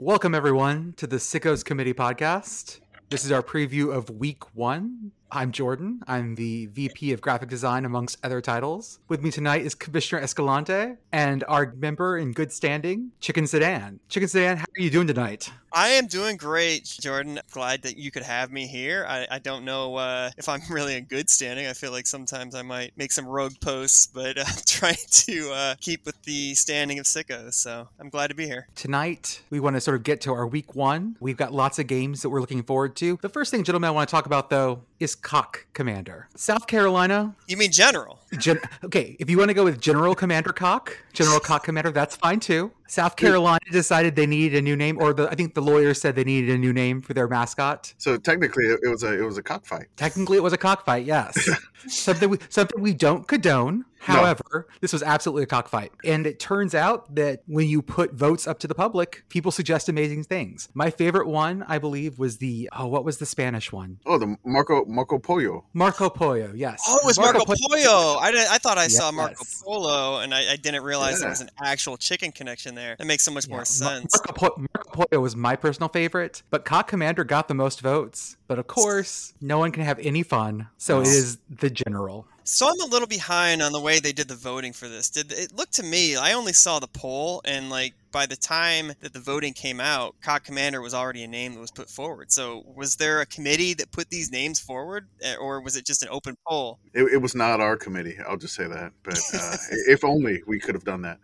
Welcome, everyone, to the Sickos Committee podcast. This is our preview of week one. I'm Jordan. I'm the VP of graphic design, amongst other titles. With me tonight is Commissioner Escalante and our member in good standing, Chicken Sedan. Chicken Sedan, how are you doing tonight? I am doing great, Jordan. Glad that you could have me here. I, I don't know uh, if I'm really in good standing. I feel like sometimes I might make some rogue posts, but I'm trying to uh, keep with the standing of sickos. So I'm glad to be here. Tonight, we want to sort of get to our week one. We've got lots of games that we're looking forward to. The first thing, gentlemen, I want to talk about, though, is Cock Commander. South Carolina. You mean General? Gen- okay, if you want to go with General Commander Cock, General Cock Commander, that's fine too. South Carolina decided they needed a new name, or the, I think the lawyers said they needed a new name for their mascot. So technically, it was a it was a cockfight. Technically, it was a cockfight. Yes, something we something we don't condone. However, no. this was absolutely a cockfight. And it turns out that when you put votes up to the public, people suggest amazing things. My favorite one, I believe, was the oh, what was the Spanish one? Oh, the Marco Marco Pollo. Marco Pollo, yes. Oh, it was Marco, Marco Pollo. I, did, I thought I yes. saw Marco Polo, and I, I didn't realize yeah. there was an actual chicken connection there. That makes so much yeah. more sense. Marco, po- Marco Pollo was my personal favorite, but Cock Commander got the most votes. But of course, no one can have any fun, so it is the general. So I'm a little behind on the way they did the voting for this. Did it look to me? I only saw the poll, and like by the time that the voting came out, Cock Commander was already a name that was put forward. So was there a committee that put these names forward, eh, or was it just an open poll? It, it was not our committee. I'll just say that. But uh, if only we could have done that.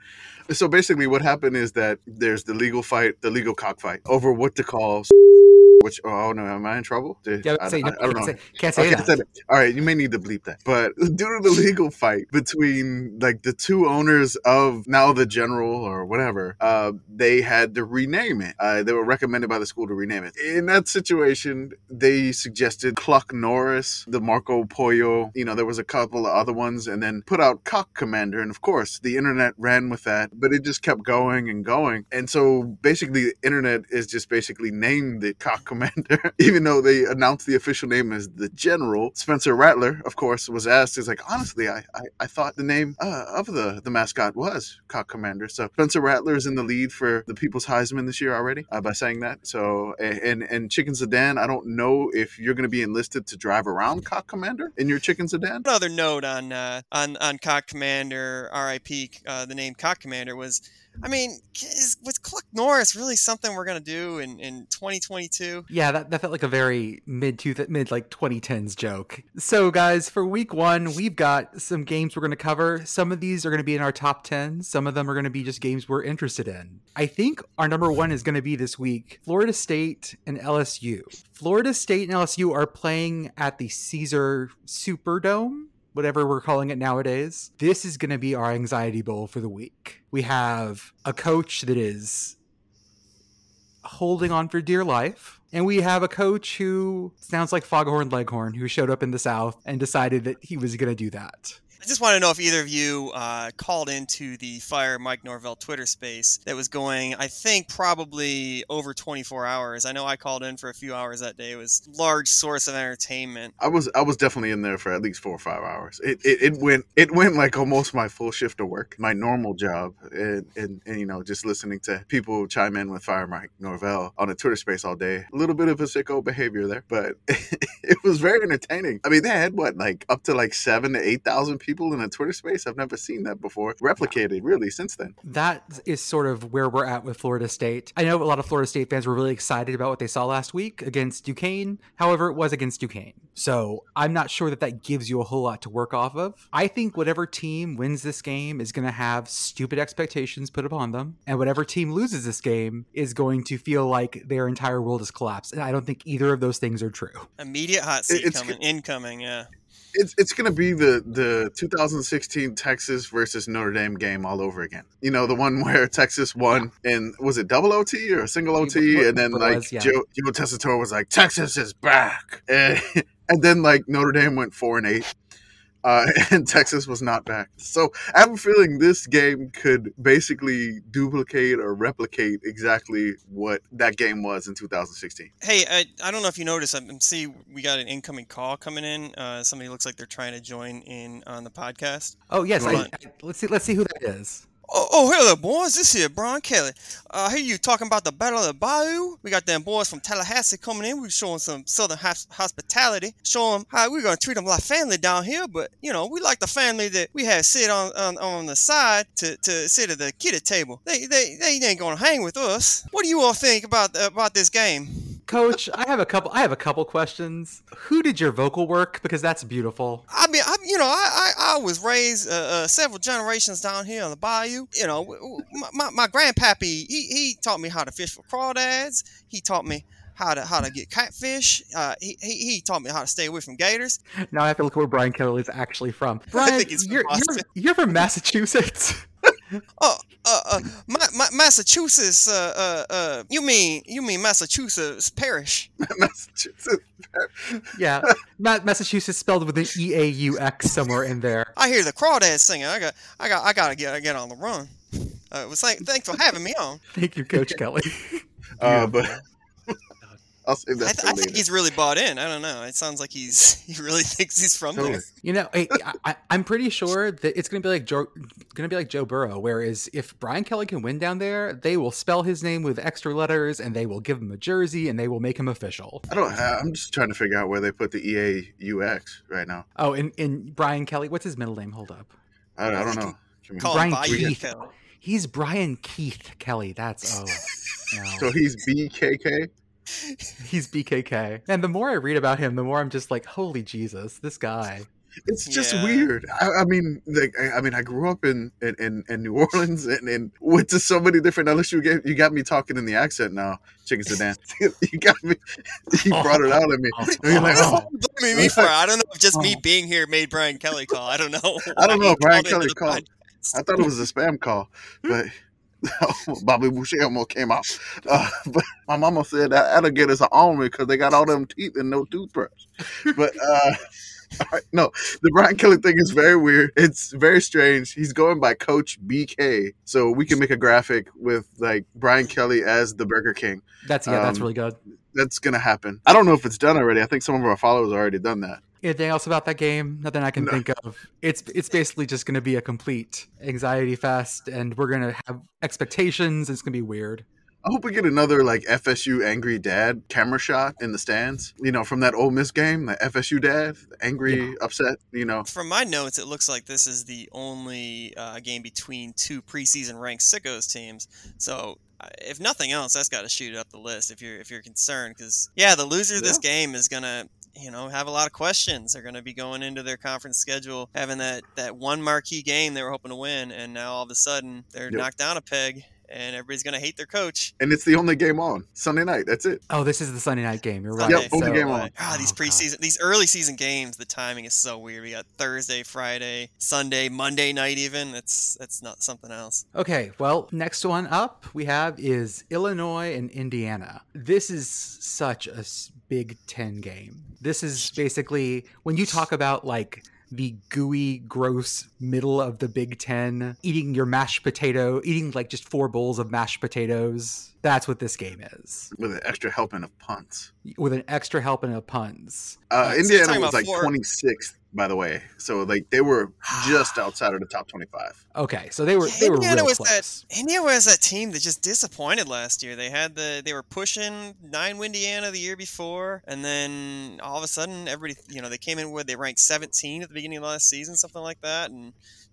So basically, what happened is that there's the legal fight, the legal cockfight over what to call which oh no, am I in trouble? yeah, I, say, I, I, don't know. Say, can't say that. All right, you may need to bleep that. But due to the legal fight between like the two owners of now the general or whatever, uh, they had to rename it. Uh, they were recommended by the school to rename it. In that situation, they suggested Cluck Norris, the Marco Pollo. You know, there was a couple of other ones, and then put out Cock Commander, and of course, the internet ran with that. But it just kept going and going, and so basically, the internet is just basically named the Cock commander, even though they announced the official name as the general. Spencer Rattler, of course, was asked, he's like, honestly, I, I, I thought the name uh, of the, the mascot was Cock Commander. So Spencer Rattler is in the lead for the People's Heisman this year already uh, by saying that. So, and, and Chicken Sedan, I don't know if you're going to be enlisted to drive around Cock Commander in your Chicken Sedan. Another note on, uh, on, on Cock Commander, RIP, uh, the name Cock Commander was I mean, is was Cluck Norris really something we're gonna do in, in 2022? Yeah, that, that felt like a very mid to mid like 2010s joke. So, guys, for week one, we've got some games we're gonna cover. Some of these are gonna be in our top 10. Some of them are gonna be just games we're interested in. I think our number one is gonna be this week: Florida State and LSU. Florida State and LSU are playing at the Caesar Superdome whatever we're calling it nowadays. This is going to be our anxiety bowl for the week. We have a coach that is holding on for dear life. And we have a coach who sounds like Foghorn Leghorn, who showed up in the South and decided that he was going to do that. I just want to know if either of you uh, called into the Fire Mike Norvell Twitter space that was going, I think, probably over 24 hours. I know I called in for a few hours that day. It was large source of entertainment. I was I was definitely in there for at least four or five hours. It, it, it went it went like almost my full shift of work, my normal job, and, and, and you know just listening to people chime in with Fire Mike Norvell on a Twitter space all day. A little bit of a sicko behavior there, but it was very entertaining. I mean, they had what like up to like seven to eight thousand people people in a Twitter space. I've never seen that before replicated really since then. That is sort of where we're at with Florida State. I know a lot of Florida State fans were really excited about what they saw last week against Duquesne. However, it was against Duquesne. So I'm not sure that that gives you a whole lot to work off of. I think whatever team wins this game is going to have stupid expectations put upon them. And whatever team loses this game is going to feel like their entire world has collapsed. And I don't think either of those things are true. Immediate hot seat it's, coming, incoming, yeah it's it's gonna be the the 2016 Texas versus Notre Dame game all over again. You know, the one where Texas won and was it double OT or a single OT, and then like was, yeah. Joe Joe Tessitore was like Texas is back, and, and then like Notre Dame went four and eight, uh, and Texas was not back. So I have a feeling this game could basically duplicate or replicate exactly what that game was in 2016. Hey, I, I don't know if you noticed. I see we got an incoming call coming in. Uh, somebody looks like they're trying to join in on the podcast. Oh yes, I, I, let's see. Let's see who that is. Oh, oh, hello, boys. This here, Brian Kelly. Uh, I hear you talking about the Battle of the Bayou. We got them boys from Tallahassee coming in. We're showing some Southern hos- hospitality, showing them how we're going to treat them like family down here. But, you know, we like the family that we have sit on on, on the side to, to sit at the kiddie table. They, they, they ain't going to hang with us. What do you all think about about this game? Coach, I have a couple. I have a couple questions. Who did your vocal work? Because that's beautiful. I mean, I, you know, I, I, I was raised uh, uh, several generations down here on the bayou. You know, my, my, my grandpappy, he, he taught me how to fish for crawdads. He taught me how to how to get catfish. Uh, he, he, he taught me how to stay away from gators. Now I have to look where Brian Kelly is actually from. Brian, think he's from you're, you're, you're from Massachusetts. Oh, uh, uh, Ma- Ma- Massachusetts. Uh, uh, uh, you mean you mean Massachusetts parish? Massachusetts. yeah, Ma- Massachusetts spelled with an E A U X somewhere in there. I hear the crawdads singing. I got I got I gotta get I get on the run. Uh, well, thank, thanks for having me on. Thank you, Coach Kelly. Uh, but I'll save I, th- for I think he's really bought in. I don't know. It sounds like he's he really thinks he's from Totally. there. You know, I, I, I'm pretty sure that it's going to be like Joe, going to be like Joe Burrow. Whereas if Brian Kelly can win down there, they will spell his name with extra letters, and they will give him a jersey, and they will make him official. I don't. I'm just trying to figure out where they put the EAUX right now. Oh, and, and Brian Kelly, what's his middle name? Hold up, I, I don't know. Can Call Brian him Keith. Kelly. He's Brian Keith Kelly. That's oh, So he's BKK. He's BKK. And the more I read about him, the more I'm just like, holy Jesus, this guy. It's just Yeah. weird. I, I mean, like, I, I mean, I grew up in in, in, in New Orleans and, and went to so many different LSU games. You got me talking in the accent now, Chicken Sedan. you got me. You oh. brought it out of me. Oh, and you're like, oh, Blaming me for. I don't know if just me Oh. being here made Brian Kelly call. I don't know. I don't know. He Brian Kelly called. I thought it was a spam call, but Bobby Boucher almost came out. Uh, but my mama said that that'll get us an almond because they got all them teeth and no toothbrush. But uh, right, no, the Brian Kelly thing is very weird. It's very strange. He's going by Coach BK, so we can make a graphic with like Brian Kelly as the Burger King. That's yeah, that's Um, really good. That's gonna happen. I don't know if it's done already. I think some of our followers already done that. Anything else about that game? Nothing I can No. think of. It's it's basically just going to be a complete anxiety fest, and we're going to have expectations. It's going to be weird. I hope we get another like FSU angry dad camera shot in the stands. You know, from that Ole Miss game, the FSU dad, angry, upset. You know, From my notes, it looks like this is the only uh, game between two preseason ranked sickos teams. So, uh, if nothing else, that's got to shoot up the list if you're if you're concerned. Because yeah, the loser of this game is gonna you know have a lot of questions. They're gonna be going into their conference schedule having that that one marquee game they were hoping to win, and now all of a sudden they're Yep. knocked down a peg, and everybody's gonna hate their coach. and it's the only game on Sunday night. That's it. Oh, this is the Sunday night game. You're right. Sunday, Yep, only So- game on. Ah, these Oh, preseason, these early season games, the timing is so weird. We got Thursday, Friday, Sunday, Monday night, even. That's that's not something else. Okay, well, next one up we have is Illinois and Indiana. This is such a Big Ten game. This is basically when you talk about like the gooey, gross middle of the Big Ten, eating your mashed potato, eating like just four bowls of mashed potatoes. That's what this game is, with an extra helping of punts. with an extra helping of puns. Uh, so you're Indiana was like four- 26th, by the way. So like they were just outside of the top 25. Okay, so they were they were Indiana real was close. that Indiana was that team that just disappointed last year. They had the they were pushing nine Indiana the year before, and then all of a sudden everybody you know they came in where they ranked 17 at the beginning of last season, something like that, and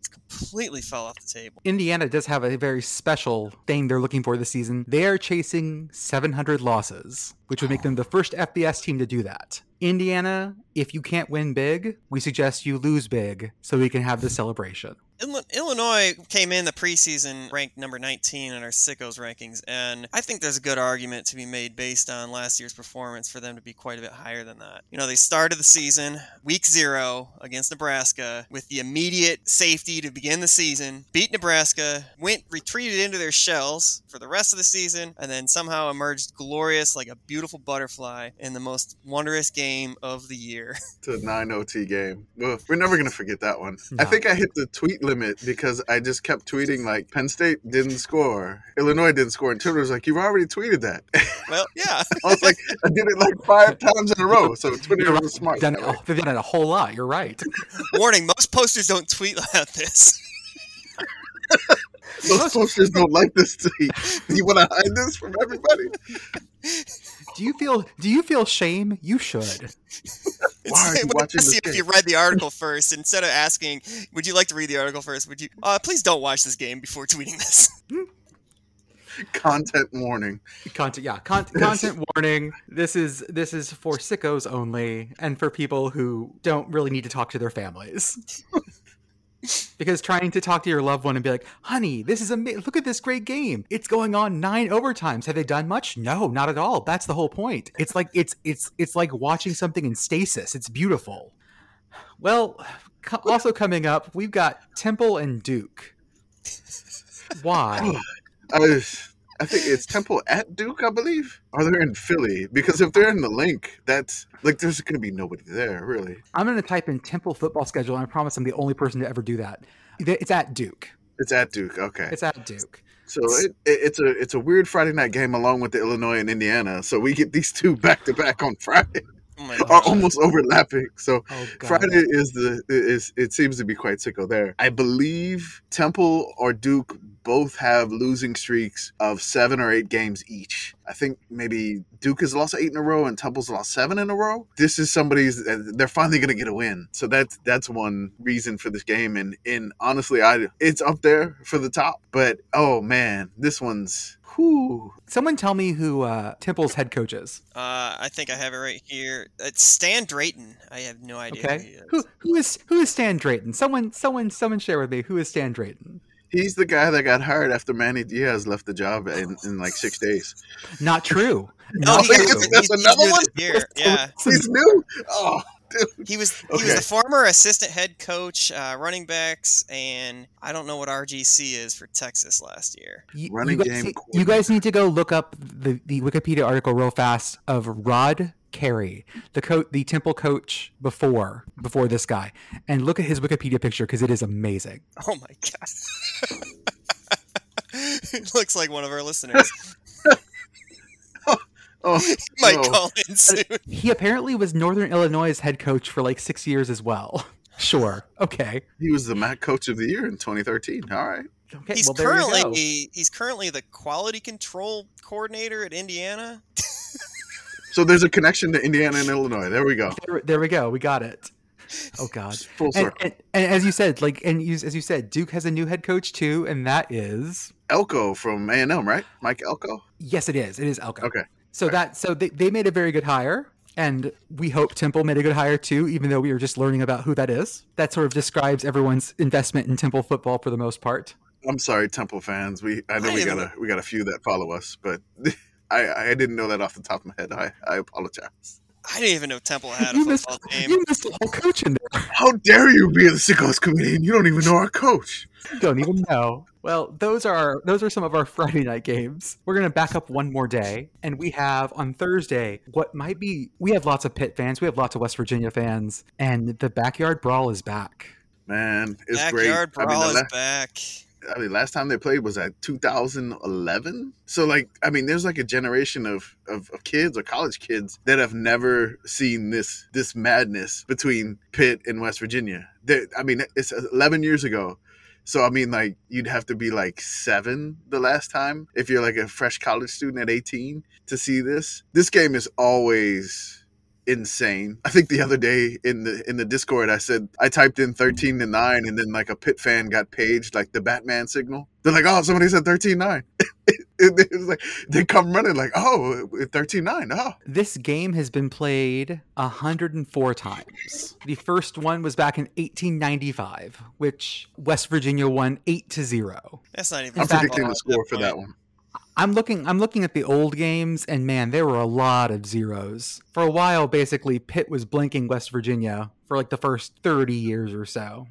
completely fell off the table. Indiana does have a very special thing they're looking for this season. They are chasing 700 losses, which would make them oh. the first FBS team to do that. Indiana, if you can't win big, we suggest you lose big so we can have the celebration. Illi- Illinois came in the preseason ranked number 19 in our sickos rankings, and I think there's a good argument to be made based on last year's performance for them to be quite a bit higher than that. You know, they started the season week zero against Nebraska with the immediate safety to begin the season, beat Nebraska, went retreated into their shells for the rest of the season, and then somehow emerged glorious like a beautiful butterfly in the most wondrous game of the year. to 9 OT game. Well, we're never going to forget that one. I think I hit the tweet limit because I just kept tweeting like Penn State didn't score, Illinois didn't score, and Twitter was like, "You've already tweeted that." well, yeah. I was like, I did it like five times in a row. So Twitter You're right. was smart. Done that it, way. oh, they've done it a whole lot. You're right. Warning: most posters don't tweet about this. Most posters don't like this tweet. You want to hide this from everybody? Do you feel do you feel shame? You should. Why are you It's- watching see this if you read the article first instead of asking, "Would you like to read the article first? Would you? Uh, please don't watch this game before tweeting this. Content warning. Content yeah, con- content warning. This is this is for sickos only and for people who don't really need to talk to their families. Because trying to talk to your loved one and be like, "Honey, this is amazing. Look at this great game. It's going on 9 overtimes. Have they done much?" No, not at all. That's the whole point. It's like it's it's it's like watching something in stasis. It's beautiful. Well, co- also coming up, we've got Temple and Duke. Why? I, I think it's Temple at Duke, I believe. Or they're in Philly. Because if they're in the link, that's like there's going to be nobody there, really. I'm going to type in Temple football schedule, and I promise I'm the only person to ever do that. It's at Duke. It's at Duke. Okay. It's at Duke. So it, it, it's a it's a weird Friday night game along with the Illinois and Indiana. So we get these two back to back on Friday, Oh are almost overlapping. So Oh Friday is the is it seems to be quite sicko there. I believe Temple or Duke both have losing streaks of seven or eight games each. I think maybe Duke has lost eight in a row and Temple's lost seven in a row. This is somebody's they're finally going to get a win. So that's that's one reason for this game and and honestly I it's up there for the top, but oh man, this one's whew. Someone tell me who uh, Temple's head coach is. Uh, I think I have it right here. It's Stan Drayton. I have no idea. Who he Okay. is. Who who is who is Stan Drayton? Someone someone someone share with me who is Stan Drayton. He's the guy that got hired after Manny Diaz left the job in, in like six days. Not true. No, Not he true. that's he's, he's another new one? this year. Yeah, He's new. Oh, dude. he was he Okay. was the former assistant head coach, uh, running backs, and I don't know what RGC is for Texas last year. You, Running you, guys, game need- coordinator. you guys need to go look up the, the Wikipedia article real fast of Rod Carey, the co- the Temple coach before before this guy, and look at his Wikipedia picture because it is amazing. Oh my god. It looks like one of our listeners. Oh, Might no. call in soon. He apparently was Northern Illinois' head coach for like six years as well. Sure. Okay. He was the MAC Coach of the Year in 2013. All right. Okay. He's well, there you go. currently he's currently the quality control coordinator at Indiana. So there's a connection to Indiana and Illinois. There we go. There, there we go. We got it. Oh God. Full And, circle. and, and as you said, like, and you, as you said, Duke has a new head coach too, and that is Elko from A&M, right? Mike Elko. yes, it is. It is Elko. Okay. So that so they, they made a very good hire, and we hope Temple made a good hire too, even though we were just learning about who that is. That sort of describes everyone's investment in Temple football for the most part. I'm sorry, Temple fans. We I know I we didn't- got a we got a few that follow us, but I I didn't know that off the top of my head. I I apologize. I didn't even know Temple had a You missed, football team. you missed a whole coach in there. How dare you be in the Sickos committee and you don't even know our coach? You don't even know. Well, those are those are some of our Friday night games. We're gonna back up one more day, and we have on Thursday what might be. We have lots of Pitt fans. We have lots of West Virginia fans, and the backyard brawl is back. Man, it's Backyard great. I mean, brawl is la- back. I mean, last time they played was at 2011. So, like, I mean, there's like a generation of, of, of kids or college kids that have never seen this this madness between Pitt and West Virginia. They, I mean, it's 11 years ago. So, I mean, like, you'd have to be like seven the last time if you're like a fresh college student at 18 to see this. This game is always insane. I think the other day in the in the Discord I said I typed in 13 to 9 and then like a Pitt fan got paged like the Batman signal. They're like, "Oh, somebody said 13 9." it was like they come running like, "Oh, 13 9." Oh. This game has been played 104 times. The first one was back in 1895, which West Virginia won 8 to 0. That's not even. I'm fact- predicting the score for that one. I'm looking I'm looking at the old games and man, there were a lot of zeros. For a while basically Pitt was blinking West Virginia for like the first 30 years or so.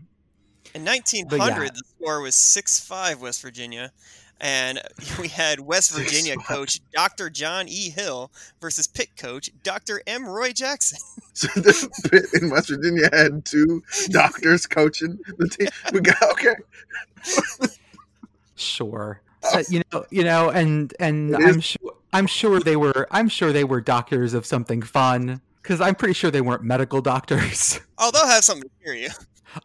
In 1900, yeah. the score was 6-5 West Virginia, and we had West Virginia coach Dr. John E. Hill versus Pitt coach Dr. M. Roy Jackson. So the Pitt in West Virginia had two doctors coaching the team. We got okay. Sure. Uh, you know, you know and and It is- I'm sure I'm sure they were I'm sure they were doctors of something fun cuz I'm pretty sure they weren't medical doctors. Oh, they'll have something to hear you.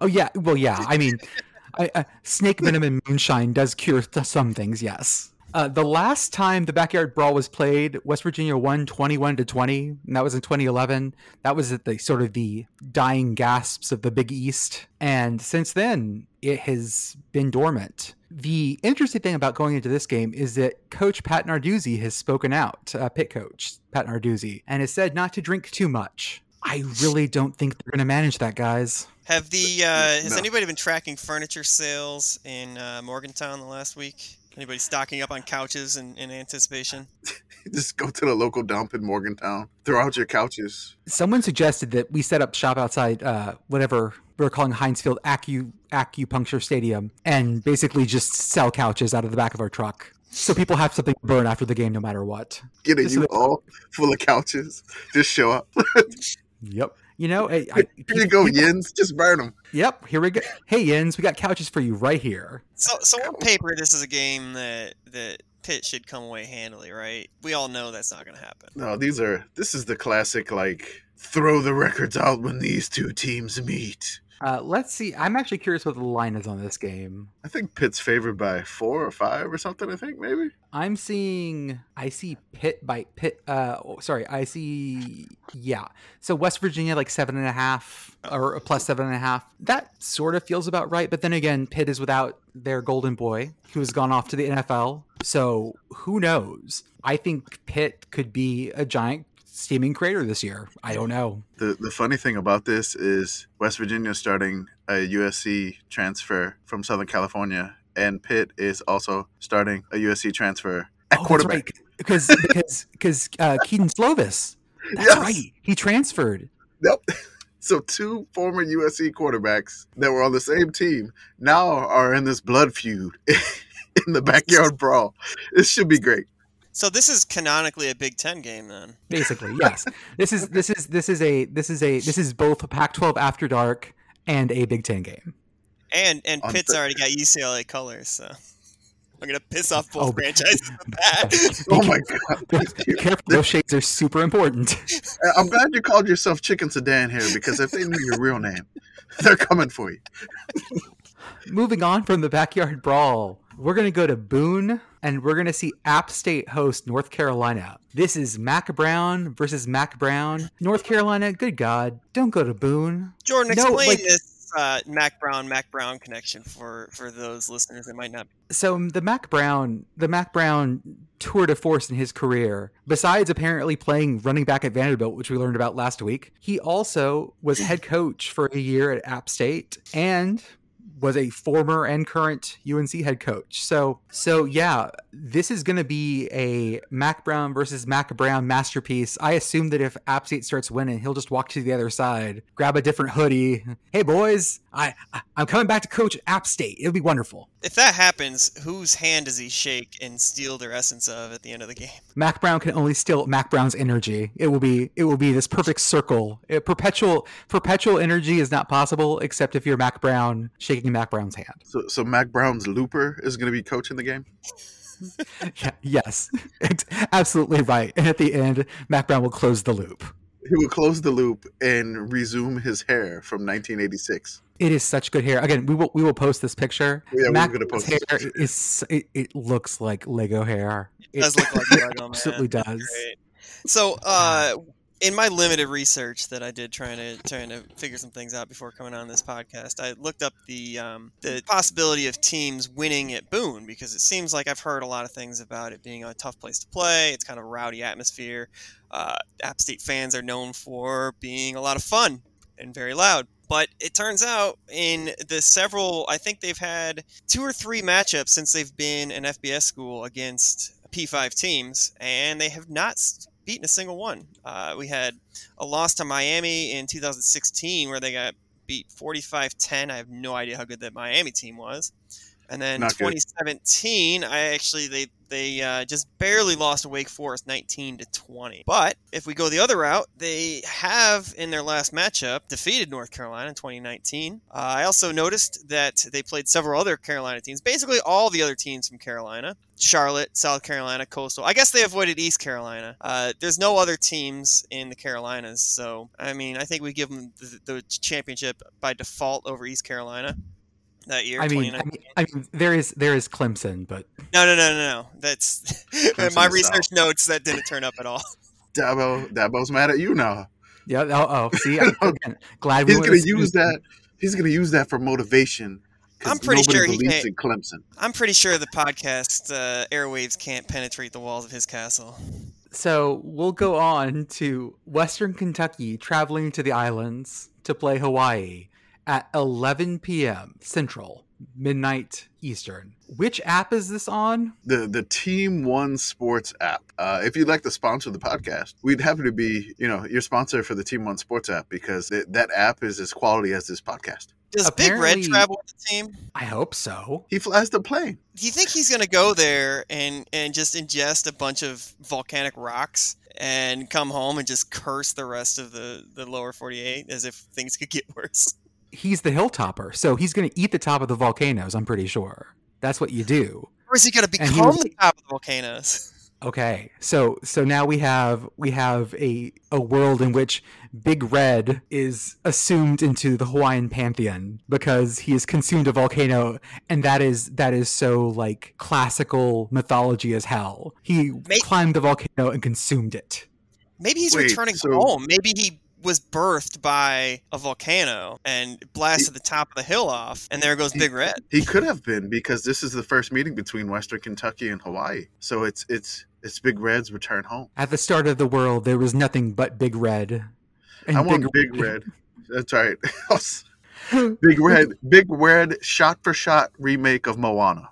Oh yeah, well yeah. I mean, I, uh, snake venom and moonshine does cure th- some things. Yes. Uh, the last time the backyard brawl was played, West Virginia won 21 to 20, and that was in 2011. That was at the sort of the dying gasps of the Big East, and since then it has been dormant. The interesting thing about going into this game is that Coach Pat Narduzzi has spoken out, uh, Pitt coach Pat Narduzzi, and has said not to drink too much. I really don't think they're going to manage that, guys. Have the uh, has No. anybody been tracking furniture sales in uh, Morgantown the last week? Anybody stocking up on couches in, in anticipation? Just go to the local dump in Morgantown. Throw out your couches. Someone suggested that we set up shop outside uh, whatever we're calling Heinz Field Acu Acupuncture Stadium and basically just sell couches out of the back of our truck. So people have something to burn after the game no matter what. Get a Just so U-Haul full of couches. Just show up. Yep. You know, I, I, Here you go, people- Yins. Just burn them. Yep, here we go. Hey, Yins, we got couches for you right here. So, so on paper, this is a game that that Pitt should come away handily, right? We all know that's not going to happen. No, these are. This is the classic like throw the records out when these two teams meet. Uh, let's see. I'm actually curious what the line is on this game. I think Pitt's favored by four or five or something. I think maybe. I'm seeing. I see Pitt by Pitt. Uh, oh, sorry. I see. Yeah. So West Virginia like seven and a half or plus seven and a half. That sort of feels about right. But then again, Pitt is without their golden boy who has gone off to the NFL. So who knows? I think Pitt could be a giant steaming crater this year. I don't know. The the funny thing about this is West Virginia is starting a USC transfer from Southern California, and Pitt is also starting a USC transfer at Oh, quarterback. right. Because because because uh, Kedon Slovis. That's Yes. right. He transferred. Yep. So two former USC quarterbacks that were on the same team now are in this blood feud in the backyard brawl. This should be great. So this is canonically a Big Ten game then. Basically, yes. this is this is this is a this is a this is both a Pac-12 After Dark and a Big Ten game. And and On Pitt's Thur- already got UCLA colors, so I'm gonna piss off both Oh, franchises with that. Oh my god! Be careful, those shades are super important. Uh, I'm glad you called yourself Chicken Sedan here because if they knew your real name, they're coming for you. Moving on from the backyard brawl, we're going to go to Boone and we're going to see App State host North Carolina. This is Mack Brown versus Mack Brown. North Carolina, good God, don't go to Boone. Jordan, No, explain like- this uh, Mack Brown Mack Brown connection for for those listeners that might not. So the Mack Brown, the Mack Brown tour de force in his career, besides apparently playing running back at Vanderbilt, which we learned about last week, he also was head coach for a year at App State and was a former and current UNC head coach. So so yeah, this is going to be a Mack Brown versus Mack Brown masterpiece. I assume that if App State starts winning, he'll just walk to the other side, grab a different hoodie. Hey boys, I, I I'm coming back to coach App State. It'll be wonderful. If that happens, whose hand does he shake and steal their essence of at the end of the game? Mack Brown can only steal Mack Brown's energy. It will be it will be this perfect circle. A perpetual perpetual energy is not possible except if you're Mack Brown shaking Mack Brown's hand. So, so Mack Brown's Looper is going to be coaching the game. Yeah, yes, absolutely right. And at the end, Mack Brown will close the loop. He will close the loop and resume his hair from 1986. It is such good hair. Again, we will we will post this picture. Yeah, we're gonna post hair this is it, it looks like Lego hair. It does look like Lego, man. absolutely does. Great. So, uh, in my limited research that I did trying to trying to figure some things out before coming on this podcast, I looked up the um, the possibility of teams winning at Boone because it seems like I've heard a lot of things about it being a tough place to play. It's kind of a rowdy atmosphere. Uh, App State fans are known for being a lot of fun and very loud. But it turns out in the several, I think they've had two or three matchups since they've been an FBS school against P5 teams, and they have not beaten a single one. Uh, we had a loss to Miami in 2016 where they got beat 45 10. I have no idea how good that Miami team was. And then Not good. 2017, I actually they they uh, just barely lost to Wake Forest 19 to 20. But if we go the other route, they have in their last matchup defeated North Carolina in 2019. Uh, I also noticed that they played several other Carolina teams, basically all the other teams from Carolina. Charlotte, South Carolina, Coastal. I guess they avoided East Carolina. Uh, there's no other teams in the Carolinas, so I mean, I think we give them the, the championship by default over East Carolina. That year. I mean, I mean, I mean, there is there is Clemson, but no, no, no, no, no. That's my research south. notes that didn't turn up at all. Dabo, Dabo's mad at you now. yeah. Oh, oh see, I, again, glad we He's went gonna use Susan. that. He's gonna use that for motivation. I'm pretty sure he believes can't- in Clemson. I'm pretty sure the podcast uh, airwaves can't penetrate the walls of his castle. So we'll go on to Western Kentucky, traveling to the islands to play Hawaii at 11 p.m. Central, midnight Eastern. Which app is this on? The the Team One Sports app. Uh, if you'd like to sponsor the podcast, we'd happy to be you know your sponsor for the Team One Sports app because it, that app is as quality as this podcast. Does Big Red travel with the team? I hope so. He flies the plane. Do you think he's gonna go there and and just ingest a bunch of volcanic rocks and come home and just curse the rest of the the lower 48 as if things could get worse? He's the hilltopper, so he's going to eat the top of the volcanoes. I'm pretty sure that's what you do. Or is he gonna become was- the top of the volcanoes? Okay, so so now we have we have a a world in which Big Red is assumed into the Hawaiian pantheon because he has consumed a volcano, and that is that is so like classical mythology as hell. He May- climbed the volcano and consumed it. Maybe he's Wait, returning so- home. Maybe he was birthed by a volcano and blasted the top of the hill off, and there goes He- Big Red. He could have been because this is the first meeting between Western Kentucky and Hawaii. So it's it's it's Big Red's return home. At the start of the world, there was nothing but Big Red. And I want Big Red. That's right. Big Red, Big Red, shot for shot remake of Moana.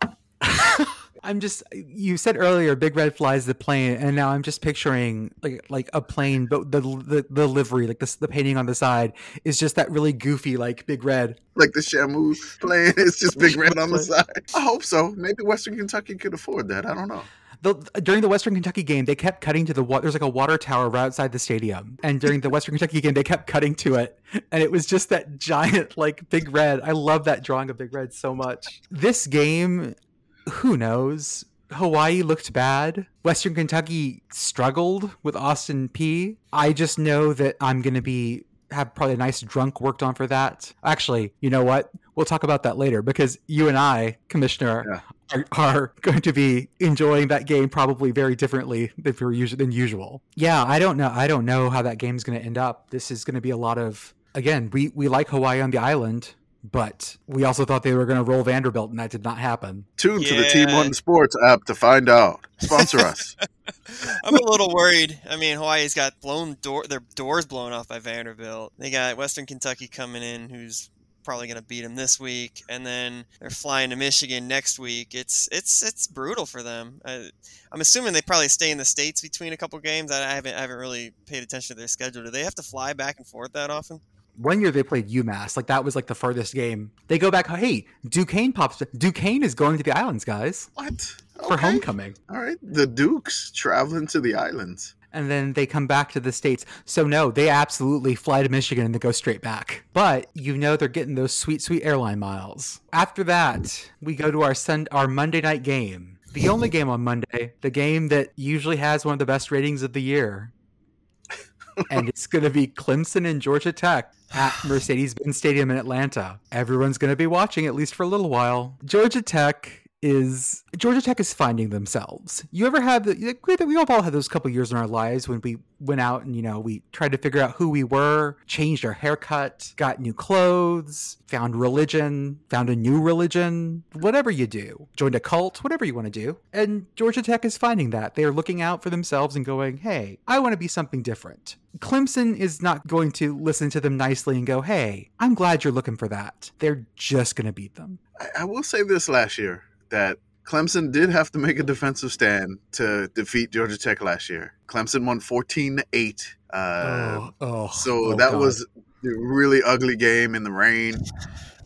I'm just you said earlier Big Red flies the plane and now I'm just picturing like like a plane but the the, the livery like the, the painting on the side is just that really goofy like Big Red. Like the Shamu plane, it's just Big Red on the side. I hope so. Maybe Western Kentucky could afford that. I don't know. The, during the Western Kentucky game, they kept cutting to the water. There's like a water tower right outside the stadium, and during the Western Kentucky game, they kept cutting to it, and it was just that giant like Big Red. I love that drawing of Big Red so much. This game, who knows? Hawaii looked bad. Western Kentucky struggled with Austin Peay. I just know that I'm gonna be have probably a nice drunk worked on for that. Actually, you know what? We'll talk about that later because you and I, Commissioner, are, are going to be enjoying that game probably very differently than than usual. Yeah, I don't know. I don't know how that game's going to end up. This is going to be a lot of again. We we like Hawaii on the island, but we also thought they were going to roll Vanderbilt, and that did not happen. Tune to the Team One Sports app to find out. Sponsor us. I'm a little worried. I mean, Hawaii's got blown door their doors blown off by Vanderbilt. They got Western Kentucky coming in, who's probably going to beat them this week, and then they're flying to Michigan next week. It's it's it's brutal for them. I, I'm assuming they probably stay in the states between a couple games. I, I haven't I haven't really paid attention to their schedule. Do they have to fly back and forth that often? One year they played UMass, like that was like the furthest game. They go back. Hey, Duquesne pops. Duquesne is going to the islands, guys, What? for homecoming. All right. The Dukes traveling to the islands. and then they come back to the states. So no, they absolutely fly to Michigan and they go straight back. But you know they're getting those sweet, sweet airline miles. After that, we go to our sun our Monday night game. The only game on Monday, the game that usually has one of the best ratings of the year. And it's going to be Clemson and Georgia Tech at Mercedes-Benz Stadium in Atlanta. Everyone's going to be watching at least for a little while. Georgia Tech is Georgia Tech is finding themselves. You ever have the we all had those couple years in our lives when we went out and you know we tried to figure out who we were, changed our haircut, got new clothes, found religion, found a new religion, whatever you do, joined a cult, whatever you want to do. And Georgia Tech is finding that. They are looking out for themselves and going, "Hey, I want to be something different." Clemson is not going to listen to them nicely and go, "Hey, I'm glad you're looking for that." They're just going to beat them. I, I will say this last year that Clemson did have to make a defensive stand to defeat Georgia Tech last year. Clemson won 14 to 8. Uh, oh, oh, so oh, that God. was a really ugly game in the rain.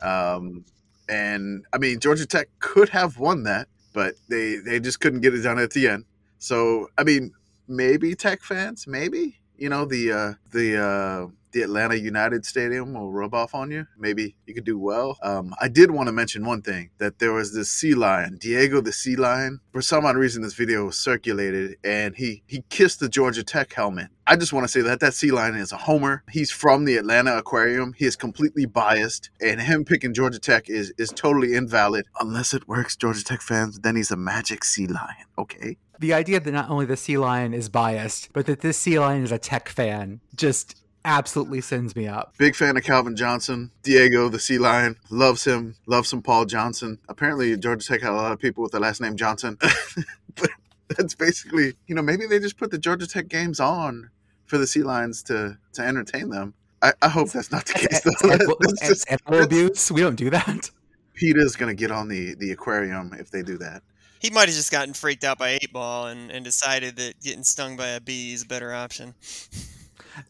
Um, and I mean, Georgia Tech could have won that, but they, they just couldn't get it done at the end. So, I mean, maybe Tech fans, maybe you know the uh, the uh, the Atlanta United Stadium will rub off on you. Maybe you could do well. Um, I did want to mention one thing that there was this sea lion, Diego the sea lion. For some odd reason, this video was circulated, and he he kissed the Georgia Tech helmet. I just want to say that that sea lion is a homer. He's from the Atlanta Aquarium. He is completely biased, and him picking Georgia Tech is is totally invalid unless it works. Georgia Tech fans, then he's a magic sea lion. Okay. The idea that not only the sea lion is biased, but that this sea lion is a tech fan just absolutely sends me up. Big fan of Calvin Johnson. Diego, the Sea Lion, loves him. Loves some Paul Johnson. Apparently, Georgia Tech had a lot of people with the last name Johnson. but that's basically, you know, maybe they just put the Georgia Tech games on for the Sea Lions to to entertain them. I, I hope that's not the case. Though. That's just, animal abuse. We don't do that. Peter's gonna get on the the aquarium if they do that. He might have just gotten freaked out by eight ball and, and decided that getting stung by a bee is a better option.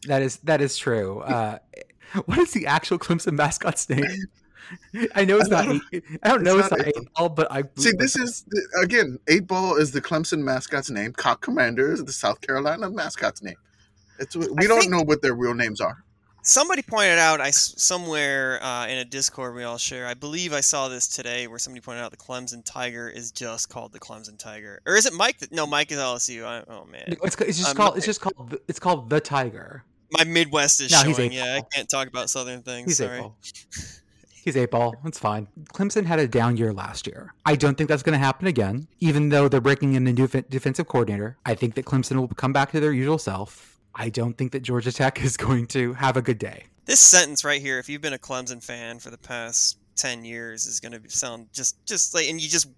That is that is true. Uh, what is the actual Clemson mascot's name? I know it's I not. Eight, I don't know it's it's not eight eight ball, but I See, this is again, eight ball is the Clemson mascot's name. Cock Commander is the South Carolina mascot's name. It's we I don't think- know what their real names are. Somebody pointed out, I somewhere uh, in a Discord we all share. I believe I saw this today, where somebody pointed out the Clemson Tiger is just called the Clemson Tiger, or is it Mike? That, no, Mike is LSU. I, oh man, It's, it's just Um, called. It's just called. the- It's called the Tiger. my Midwest is No, showing. Yeah, I can't talk about Southern things. He's eight Sorry. ball. He's eight ball. It's fine. Clemson had a down year last year. I don't think that's going to happen again. Even though they're breaking in a new def- defensive coordinator, I think that Clemson will come back to their usual self. I don't think that Georgia Tech is going to have a good day. This sentence right here, if you've been a Clemson fan for the past ten years, is going to sound just just like, and you just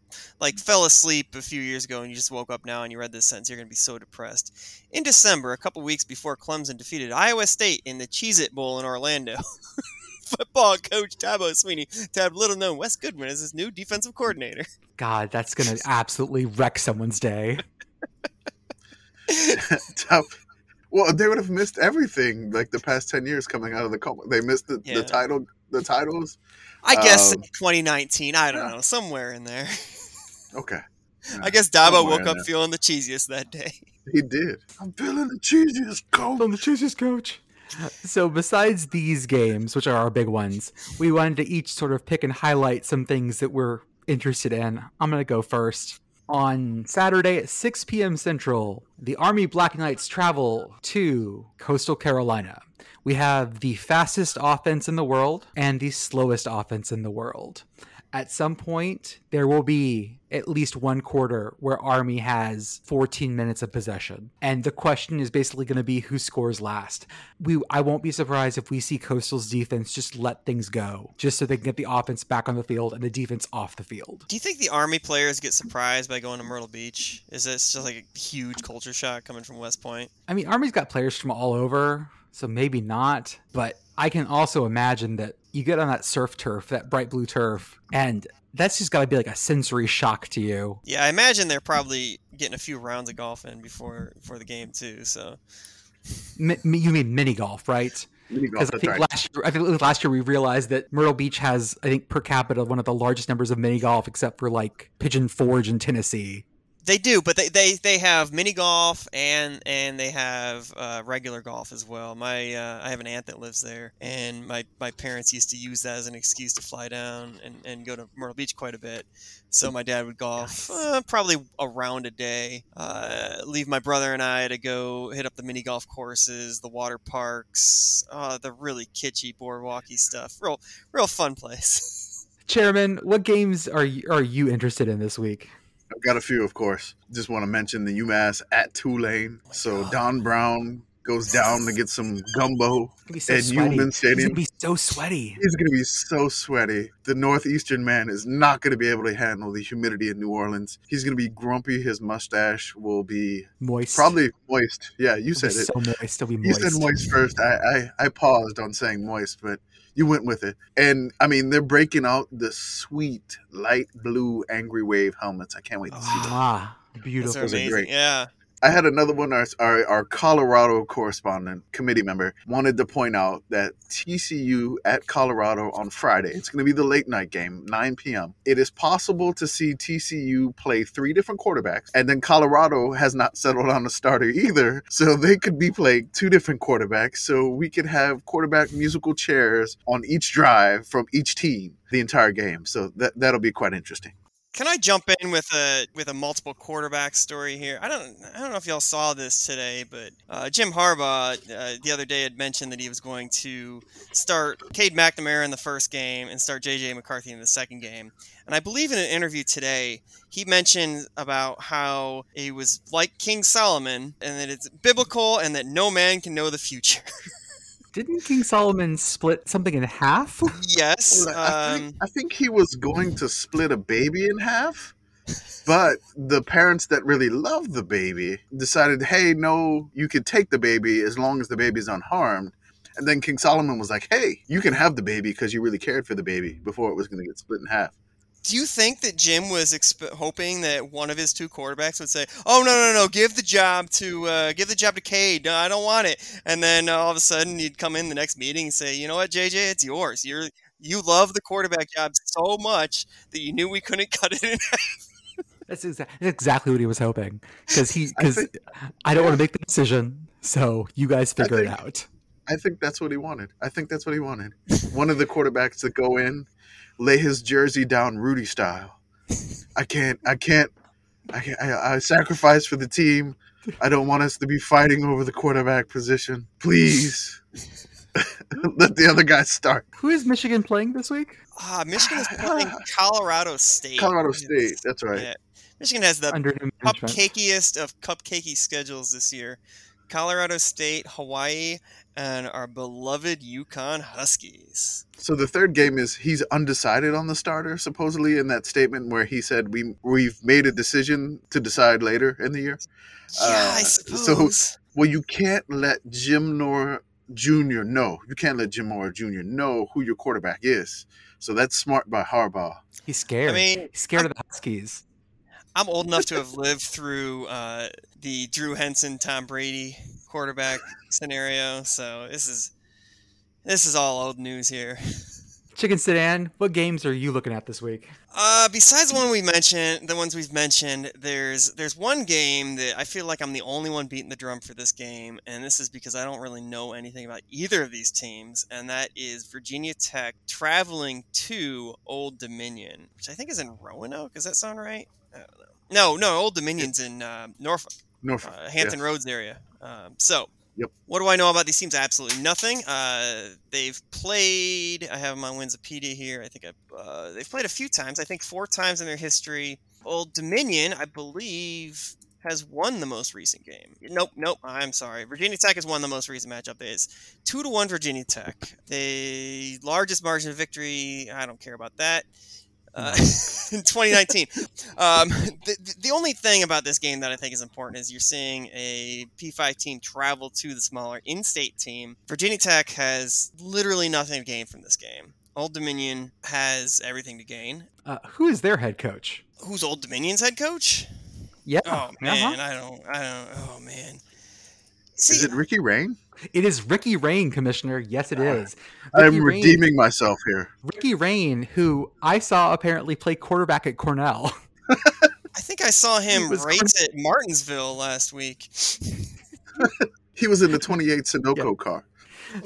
like fell asleep a few years ago, and you just woke up now and you read this sentence, you're going to be so depressed. In December, a couple weeks before Clemson defeated Iowa State in the Cheez-It Bowl in Orlando. Football coach Dabo Swinney tabbed little known Wes Goodwin as his new defensive coordinator. God, that's going to absolutely wreck someone's day. Tough. Well, they would have missed everything like the past ten years coming out of the com- they missed the, Yeah. the title the titles. I guess Um, 2019, I don't yeah. know, somewhere in there. Okay, I guess Dabo Somewhere woke up there. feeling the cheesiest that day. he did. I'm feeling the cheesiest coach. on the cheesiest coach. So besides these games, which are our big ones, we wanted to each sort of pick and highlight some things that we're interested in. I'm gonna go first. On Saturday at 6 p.m. Central, the Army Black Knights travel to Coastal Carolina. We have the fastest offense in the world and the slowest offense in the world. At some point, there will be at least one quarter where Army has 14 minutes of possession. And the question is basically going to be who scores last. We I won't be surprised if we see Coastal's defense just let things go, just so they can get the offense back on the field and the defense off the field. Do you think the Army players get surprised by going to Myrtle Beach? Is this just like a huge culture shock coming from West Point? I mean, Army's got players from all over, so maybe not. But I can also imagine that you get on that surf turf, that bright blue turf, and that's just got to be like a sensory shock to you. Yeah, I imagine they're probably getting a few rounds of golf in before before the game too. So Mi- mi- you mean mini golf, right? Because I think right. last year, I think last year we realized that Myrtle Beach has, I think, per capita one of the largest numbers of mini golf, except for like Pigeon Forge in Tennessee. They do, but they, they, they have mini golf and and they have uh, regular golf as well. My uh, I have an aunt that lives there, and my, my parents used to use that as an excuse to fly down and, and go to Myrtle Beach quite a bit. So my dad would golf Nice. uh, probably around a day. Uh, leave my brother and I to go hit up the mini golf courses, the water parks, uh, the really kitschy boardwalky stuff. Real real fun place. Chairman, what games are you, are you interested in this week? I've got a few, of course. Just want to mention the UMass at Tulane. So oh. Don Brown goes down to get some gumbo gonna so at sweaty. Newman He's gonna be so sweaty. He's going to be so sweaty. The Northeastern man is not going to be able to handle the humidity in New Orleans. He's going to be grumpy. His mustache will be Moist. probably moist. Yeah, you It'll said it. so moist. It'll be You moist. said moist first. I, I, I paused on saying moist, but you went with it. And I mean, they're breaking out the sweet light blue Angry Wave helmets. I can't wait to see them. Ah, beautiful. Those are amazing. great. Yeah. I had another one. Our, our, our Colorado correspondent, committee member, wanted to point out that TCU at Colorado on Friday. It's going to be the late night game, 9 p.m. It is possible to see TCU play three different quarterbacks, and then Colorado has not settled on a starter either, so they could be playing two different quarterbacks. So we could have quarterback musical chairs on each drive from each team the entire game. So that that'll be quite interesting. Can I jump in with a with a multiple quarterback story here? I don't I don't know if y'all saw this today, but uh, Jim Harbaugh uh, the other day had mentioned that he was going to start Cade McNamara in the first game and start JJ McCarthy in the second game. And I believe in an interview today, he mentioned about how he was like King Solomon and that it's biblical and that no man can know the future. Didn't King Solomon split something in half? yes. Well, I, think, Um, I think he was going to split a baby in half, but the parents that really loved the baby decided, hey, no, you could take the baby as long as the baby's unharmed. And then King Solomon was like, hey, you can have the baby because you really cared for the baby before it was going to get split in half. Do you think that Jim was exp- hoping that one of his two quarterbacks would say, "Oh no, no, no, give the job to uh, give the job to Cade. No, I don't want it." And then uh, all of a sudden, he'd come in the next meeting and say, "You know what, JJ, it's yours. You're you love the quarterback job so much that you knew we couldn't cut it in half." That's, exa- that's exactly what he was hoping. Because he, because think- I don't want to make the decision, so you guys I figure it out. I think that's what he wanted. I think that's what he wanted. One of the quarterbacks to go in, lay his jersey down Rudy style. I can't. I can't. I, can't, I, I sacrifice for the team. I don't want us to be fighting over the quarterback position. Please, let the other guy start. Who is Michigan playing this week? Ah, Michigan is playing Colorado State. Colorado State. That's right. Yeah. Michigan has the Under cupcakeiest of cupcakey schedules this year. Colorado State, Hawaii, and our beloved UConn Huskies. So the third game is he's undecided on the starter. Supposedly in that statement where he said we we've made a decision to decide later in the year. Yeah, I Uh, so- Well, you can't let Jim Mora Jr. know. You can't let Jim Mora Jr. know who your quarterback is. So that's smart by Harbaugh. He's scared. I mean, He's scared of the Huskies. I'm old enough to have lived through uh, the Drew Henson, Tom Brady quarterback scenario, so this is this is all old news here. Chicken Sedan, what games are you looking at this week? Uh, besides the one we mentioned, the ones we've mentioned, there's there's one game that I feel like I'm the only one beating the drum for this game, and this is because I don't really know anything about either of these teams, and that is Virginia Tech traveling to Old Dominion, which I think is in Roanoke. Does that sound right? I don't know. No, no, Old Dominion's in uh, Norfolk Norfolk. uh, Hampton yes. Roads area. Um, so, Yep. what do I know about these teams? Absolutely nothing. Uh, they've played. I have them on Winsipedia here. I think I, uh, they've played a few times. I think four times in their history. Old Dominion, I believe, has won the most recent game. Nope, nope. I'm sorry. Virginia Tech has won the most recent matchup. It is two to one Virginia Tech. The largest margin of victory. I don't care about that. Uh, in 2019. Um, the, the only thing about this game that I think is important is you're seeing a P5 team travel to the smaller in state team. Virginia Tech has literally nothing to gain from this game. Old Dominion has everything to gain. Uh, who is their head coach? Who's Old Dominion's head coach? Yeah. Oh man, uh-huh. I don't, I don't. Oh man. Is it Ricky Rahne? It is Ricky Rahne, Commissioner. Yes, it is. Ah, is. I'm Ricky Rahne- redeeming myself here. Ricky Rahne, who I saw apparently play quarterback at Cornell. I think I saw him was race at Martinsville last week. He was in the 28 Sunoco car.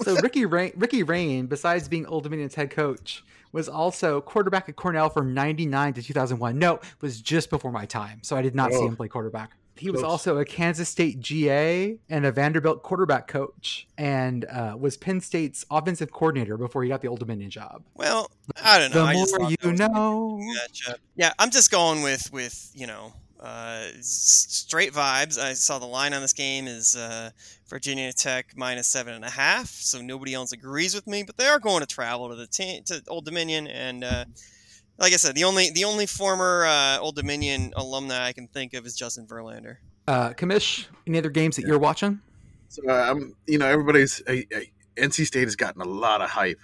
So Ricky Rahne, Ricky Rahne, besides being Old Dominion's head coach, was also quarterback at Cornell from '99 to 2001. No, it was just before my time, so I did not see Oh. him play quarterback. He was Close. also a Kansas State GA and a Vanderbilt quarterback coach, and uh, was Penn State's offensive coordinator before he got the Old Dominion job. Well, I don't know. The I just more thought you that was a good know. matchup. Yeah, I'm just going with with you know uh, straight vibes. I saw the line on this game is uh, Virginia Tech minus seven and a half, so nobody else agrees with me. But they are going to travel to the team to Old Dominion, and uh, like I said, the only the only former uh, Old Dominion alumni I can think of is Justin Verlander. Uh, Kamish, any other games that you're watching? So uh, I'm, you know, everybody's uh, uh, NC State has gotten a lot of hype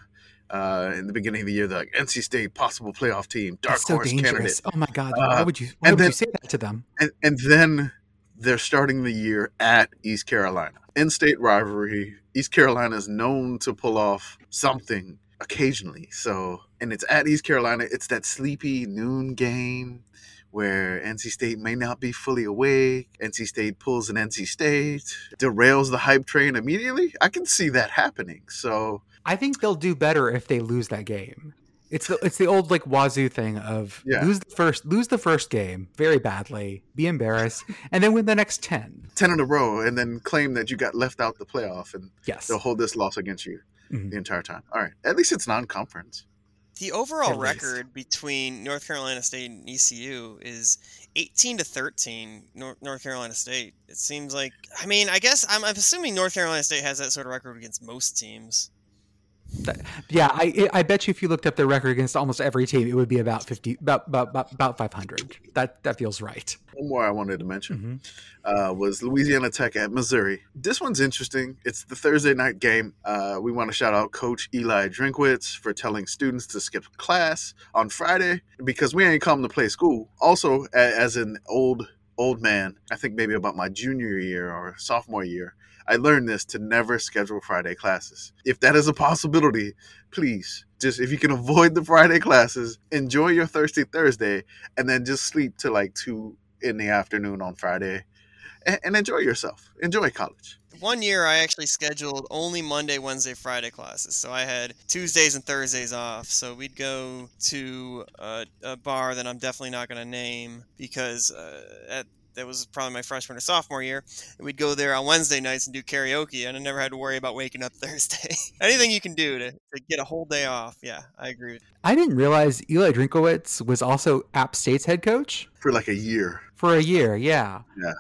uh, in the beginning of the year. The like, NC State possible playoff team, dark so horse dangerous. candidate, Oh my God! why Uh, would you? Why and would you say that to them? and and then they're starting the year at East Carolina. In state rivalry, East Carolina is known to pull off something occasionally. So, and it's at East Carolina. It's that sleepy noon game where NC State may not be fully awake. NC State pulls an NC State, derails the hype train immediately. I can see that happening. So I think they'll do better if they lose that game. It's the it's the old like Wazoo thing of Yeah. lose the first lose the first game very badly, be embarrassed, and then win the next ten. 10 in a row and then claim that you got left out the playoff and Yes. they'll hold this loss against you Mhm. the entire time. All right. At least it's non conference. The overall At least. record between North Carolina State and ECU is 18 to 13. North, North Carolina State. It seems like. I mean, I guess I'm, I'm assuming North Carolina State has that sort of record against most teams. Yeah, I I bet you if you looked up their record against almost every team, it would be about fifty, about about about, five hundred. That that feels right. One more I wanted to mention Mhm. uh, was Louisiana Tech at Missouri. This one's interesting. It's the Thursday night game. Uh, we want to shout out Coach Eli Drinkwitz for telling students to skip class on Friday because we ain't come to play school. Also, as an old old man, I think maybe about my junior year or sophomore year, I learned this to never schedule Friday classes. If that is a possibility, please just if you can avoid the Friday classes, enjoy your Thursday Thursday, and then just sleep till like two in the afternoon on Friday, and, and enjoy yourself. Enjoy college. One year, I actually scheduled only Monday, Wednesday, Friday classes. So I had Tuesdays and Thursdays off. So we'd go to a, a bar that I'm definitely not going to name because uh, at, that was probably my freshman or sophomore year. And we'd go there on Wednesday nights and do karaoke, and I never had to worry about waking up Thursday. Anything you can do to, to get a whole day off. Yeah, I agree with I didn't realize Eli Drinkwitz was also App State's head coach For like a year. for a year. Yeah. Yeah.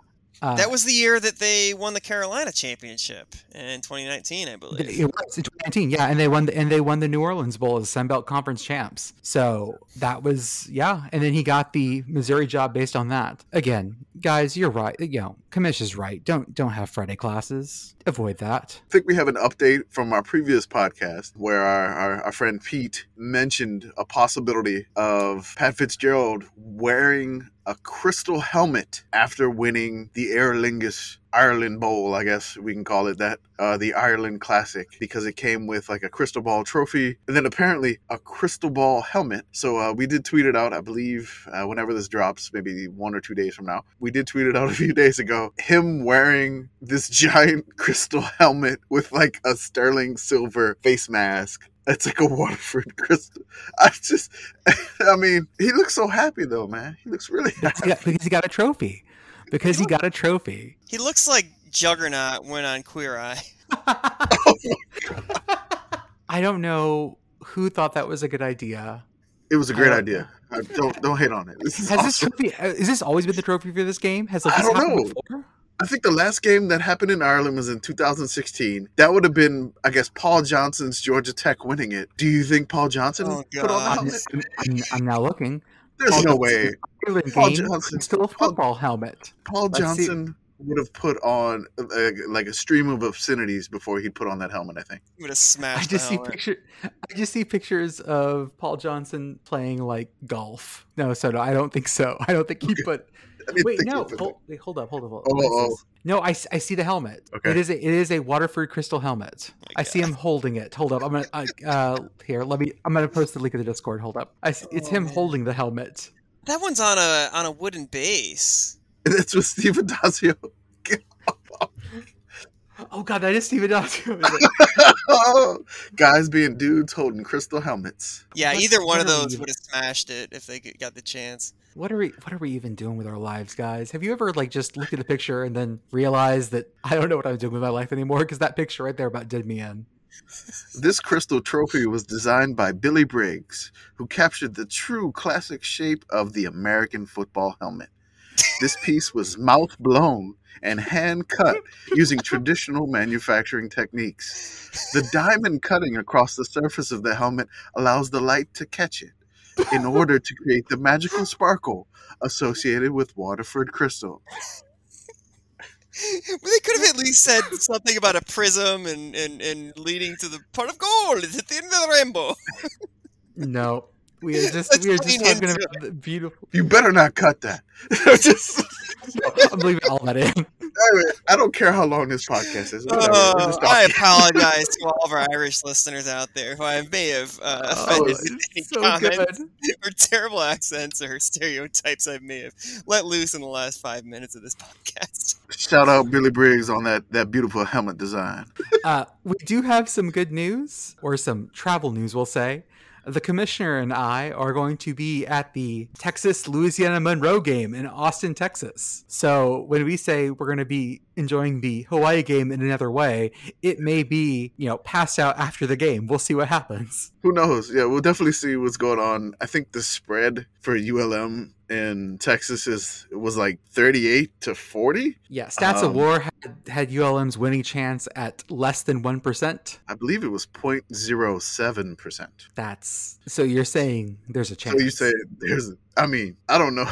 Uh, That was the year that they won the Carolina championship in 2019, I believe. It was in 2019, yeah, and they won the, and they won the New Orleans Bowl as Sun Belt Conference champs. So that was yeah, and then he got the Missouri job based on that. Again, guys, you're right. You know, Kamish is right. Don't don't have Friday classes. Avoid that. I think we have an update from our previous podcast where our, our, our friend Pete mentioned a possibility of Pat Fitzgerald wearing a crystal helmet after winning the Aer Lingus Ireland Bowl, I guess we can call it that, uh, the Ireland Classic, because it came with like a crystal ball trophy and then apparently a crystal ball helmet. So uh, we did tweet it out, I believe, uh, whenever this drops, maybe one or two days from now. We did tweet it out a few days ago. Him wearing this giant crystal helmet with like a sterling silver face mask. It's like a Waterford crystal. I just, I mean, he looks so happy though, man. He looks really That's happy. because he got a trophy. Because he got a trophy. He looks like Juggernaut went on Queer Eye. I don't know who thought that was a good idea. It was a great I idea. I don't don't hate on it. This is Has this trophy? uh, Is this always been the trophy for this game? Has like, I this don't happened know. before? I think the last game that happened in Ireland was in 2016. That would have been, I guess, Paul Johnson's Georgia Tech winning it. Do you think Paul Johnson Oh, put on the God. I'm, helmet? I'm, I'm now looking. There's Paul no Johnson- way. Ireland Paul game, Johnson- still a Paul- football helmet. Paul Let's see. Johnson would have put on uh, like a stream of obscenities before he'd put on that helmet. I think. He would have smashed. I smashed just the see helmet. picture. I just see pictures of Paul Johnson playing like golf. No, so no, I don't think so. I don't think he Okay. put. I Wait, no, hold, wait, hold up, hold up. Hold up. Oh, oh. this? No, I see the helmet. Okay. It is a it is a Waterford crystal helmet. My I see him holding it. Hold up, I'm gonna uh, uh here. Let me. I'm gonna post the link in the Discord. Hold up. I s it's Oh, him man. holding the helmet. That one's on a on a wooden base. And that's what Steve Addazio. Oh god, that is Steve Addazio. oh, guys being dudes holding crystal helmets. Yeah, What's- either one of those would have smashed it if they got the chance. What are we what are we even doing with our lives, guys? Have you ever like just looked at the picture and then realized that I don't know what I'm doing with my life anymore because that picture right there about did me in. This crystal trophy was designed by Billy Briggs, who captured the true classic shape of the American football helmet. This piece was mouth blown and hand cut using traditional manufacturing techniques. The diamond cutting across the surface of the helmet allows the light to catch it in order to create the magical sparkle associated with Waterford crystal. they could have at least said something about a prism and, and, and leading to the part of gold is at the end of the rainbow. No. We are just Let's we are just talking about the beautiful You better not cut that. Just I'm leaving all that in. Anyway, I don't care how long this podcast is. Whatever, we're Oh, just I apologize to all of our Irish listeners out there who I may have uh, Oh, offended with any so comments good. or terrible accents or stereotypes I may have let loose in the last five minutes of this podcast. Shout out Billy Briggs on that that beautiful helmet design. Uh, we do have some good news, or some travel news, we'll say. The commissioner and I are going to be at the Texas Louisiana Monroe game in Austin, Texas. So when we say we're going to be enjoying the Hawaii game in another way, it may be, you know, passed out after the game. We'll see what happens. Who knows? Yeah, we'll definitely see what's going on. I think the spread for ULM in Texas is it was like 38 to 40. Yeah, Stats of Um, War had, had ULM's winning chance at less than 1%. I believe it was 0.07%. That's so you're saying there's a chance. So you say there's I mean, I don't know.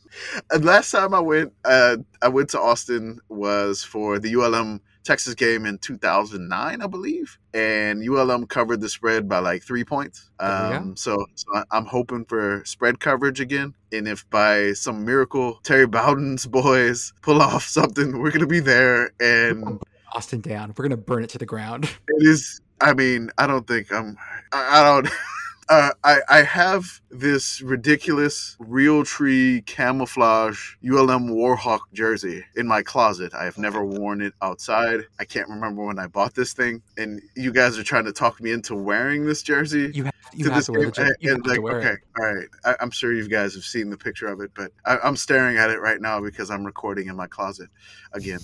Last time I went uh I went to Austin was for the ULM Texas game in 2009, I believe, and ULM covered the spread by like 3 points. There we go. Um so so I- I'm hoping for spread coverage again, and if by some miracle Terry Bowden's boys pull off something, we're going to be there and Austin down. We're going to burn it to the ground. it is i mean i don't think i'm i, I don't uh, I, I have this ridiculous real tree camouflage ULM Warhawk jersey in my closet. I have never worn it outside. I can't remember when I bought this thing, and you guys are trying to talk me into wearing this jersey. You have, you to have this to wear the game, jer- you and, like, okay, it. all right. I, I'm sure you guys have seen the picture of it, but I, I'm staring at it right now because I'm recording in my closet again.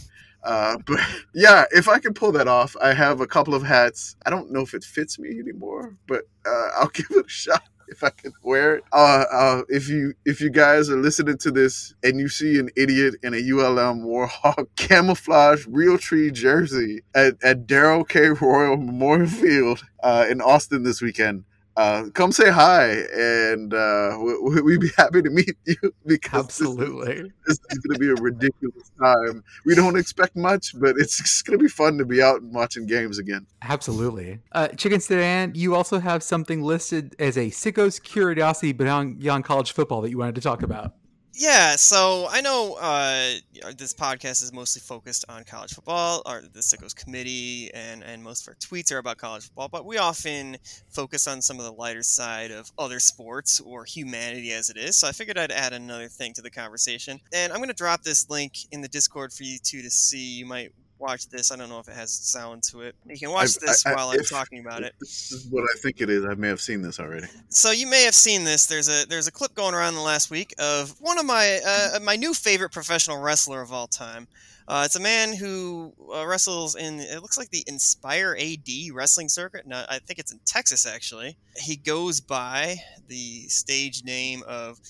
Uh, but yeah, if I can pull that off, I have a couple of hats. I don't know if it fits me anymore, but uh, I'll give it a shot if I can wear it. Uh, uh, if you if you guys are listening to this and you see an idiot in a ULM Warhawk camouflage real tree jersey at, at Darrell K. Royal Memorial Field uh, in Austin this weekend. Uh, come say hi, and uh, we, we'd be happy to meet you because this Absolutely. this is going to be a ridiculous time. We don't expect much, but it's, it's going to be fun to be out and watching games again. Absolutely. Uh, Chicken Sedan, you also have something listed as a sicko's curiosity beyond, beyond college football that you wanted to talk about. Yeah, so I know uh, this podcast is mostly focused on college football, or the Sickos Committee, and, and most of our tweets are about college football, but we often focus on some of the lighter side of other sports or humanity as it is. So I figured I'd add another thing to the conversation. And I'm going to drop this link in the Discord for you two to see. You might watch this. I don't know if it has sound to it. You can watch I- this I- I- while I'm if- talking about it. This is what I think it is. I may have seen this already. So you may have seen this. There's a there's a clip going around the last week of one of my uh, my new favorite professional wrestler of all time. Uh, it's a man who uh, wrestles in it looks like the Inspire AD wrestling circuit. No, I think it's in Texas actually. He goes by the stage name of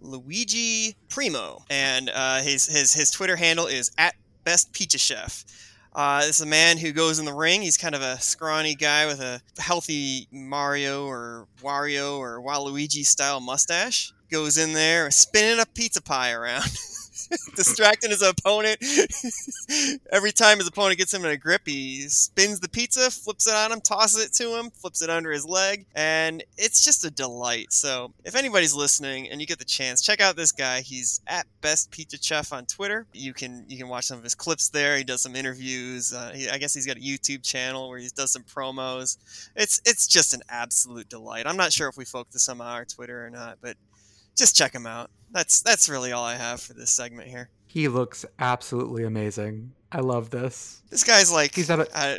Luigi Primo, and uh, his his his Twitter handle is at Best Pizza Chef. Uh, this is a man who goes in the ring. He's kind of a scrawny guy with a healthy Mario or Wario or Waluigi style mustache. Goes in there spinning a pizza pie around, distracting his opponent. Every time his opponent gets him in a grip, he spins the pizza, flips it on him, tosses it to him, flips it under his leg, and it's just a delight. So, if anybody's listening and you get the chance, check out this guy. He's at Best Pizza Chef on Twitter. You can you can watch some of his clips there. He does some interviews. Uh, he, I guess he's got a YouTube channel where he does some promos. It's it's just an absolute delight. I'm not sure if we focus on our Twitter or not, but just check him out. That's that's really all I have for this segment here. He looks absolutely amazing. I love this. This guy's like He's at a- uh,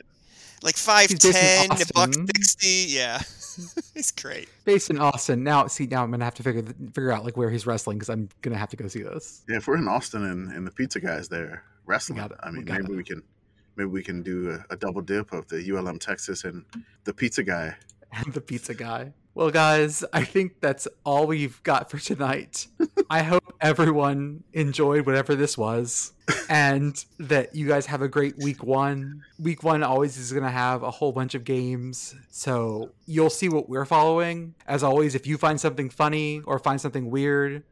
like five He's based buck sixty. Yeah, he's great. Based in Austin. Now, see, now I'm gonna have to figure figure out like where he's wrestling because I'm gonna have to go see this. Yeah, if we're in Austin and, and the pizza guys there wrestling, got it. I mean, got maybe it. we can maybe we can do a, a double dip of the ULM Texas and the pizza guy. and the pizza guy. Well, guys, I think that's all we've got for tonight. I hope everyone enjoyed whatever this was and that you guys have a great week one. Week one always is going to have a whole bunch of games. So you'll see what we're following. As always, if you find something funny or find something weird,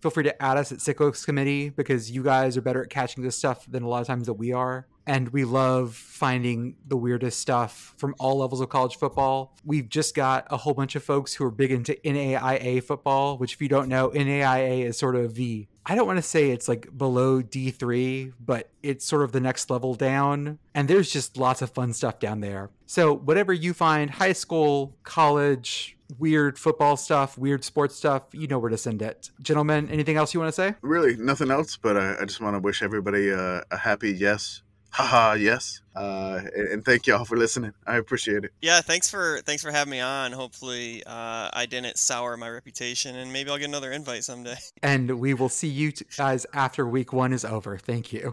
feel free to add us at Sickos Committee because you guys are better at catching this stuff than a lot of times that we are. And we love finding the weirdest stuff from all levels of college football. We've just got a whole bunch of folks who are big into NAIA football, which, if you don't know, NAIA is sort of the I don't want to say it's like below D3, but it's sort of the next level down. And there's just lots of fun stuff down there. So, whatever you find, high school, college, weird football stuff, weird sports stuff, you know where to send it. Gentlemen, anything else you want to say? Really, nothing else, but I, I just want to wish everybody a happy yes. Haha, yes. Uh, and, and thank y'all for listening. I appreciate it. Yeah, thanks for thanks for having me on. Hopefully, uh, I didn't sour my reputation, and maybe I'll get another invite someday. And we will see you t- guys after week one is over. Thank you.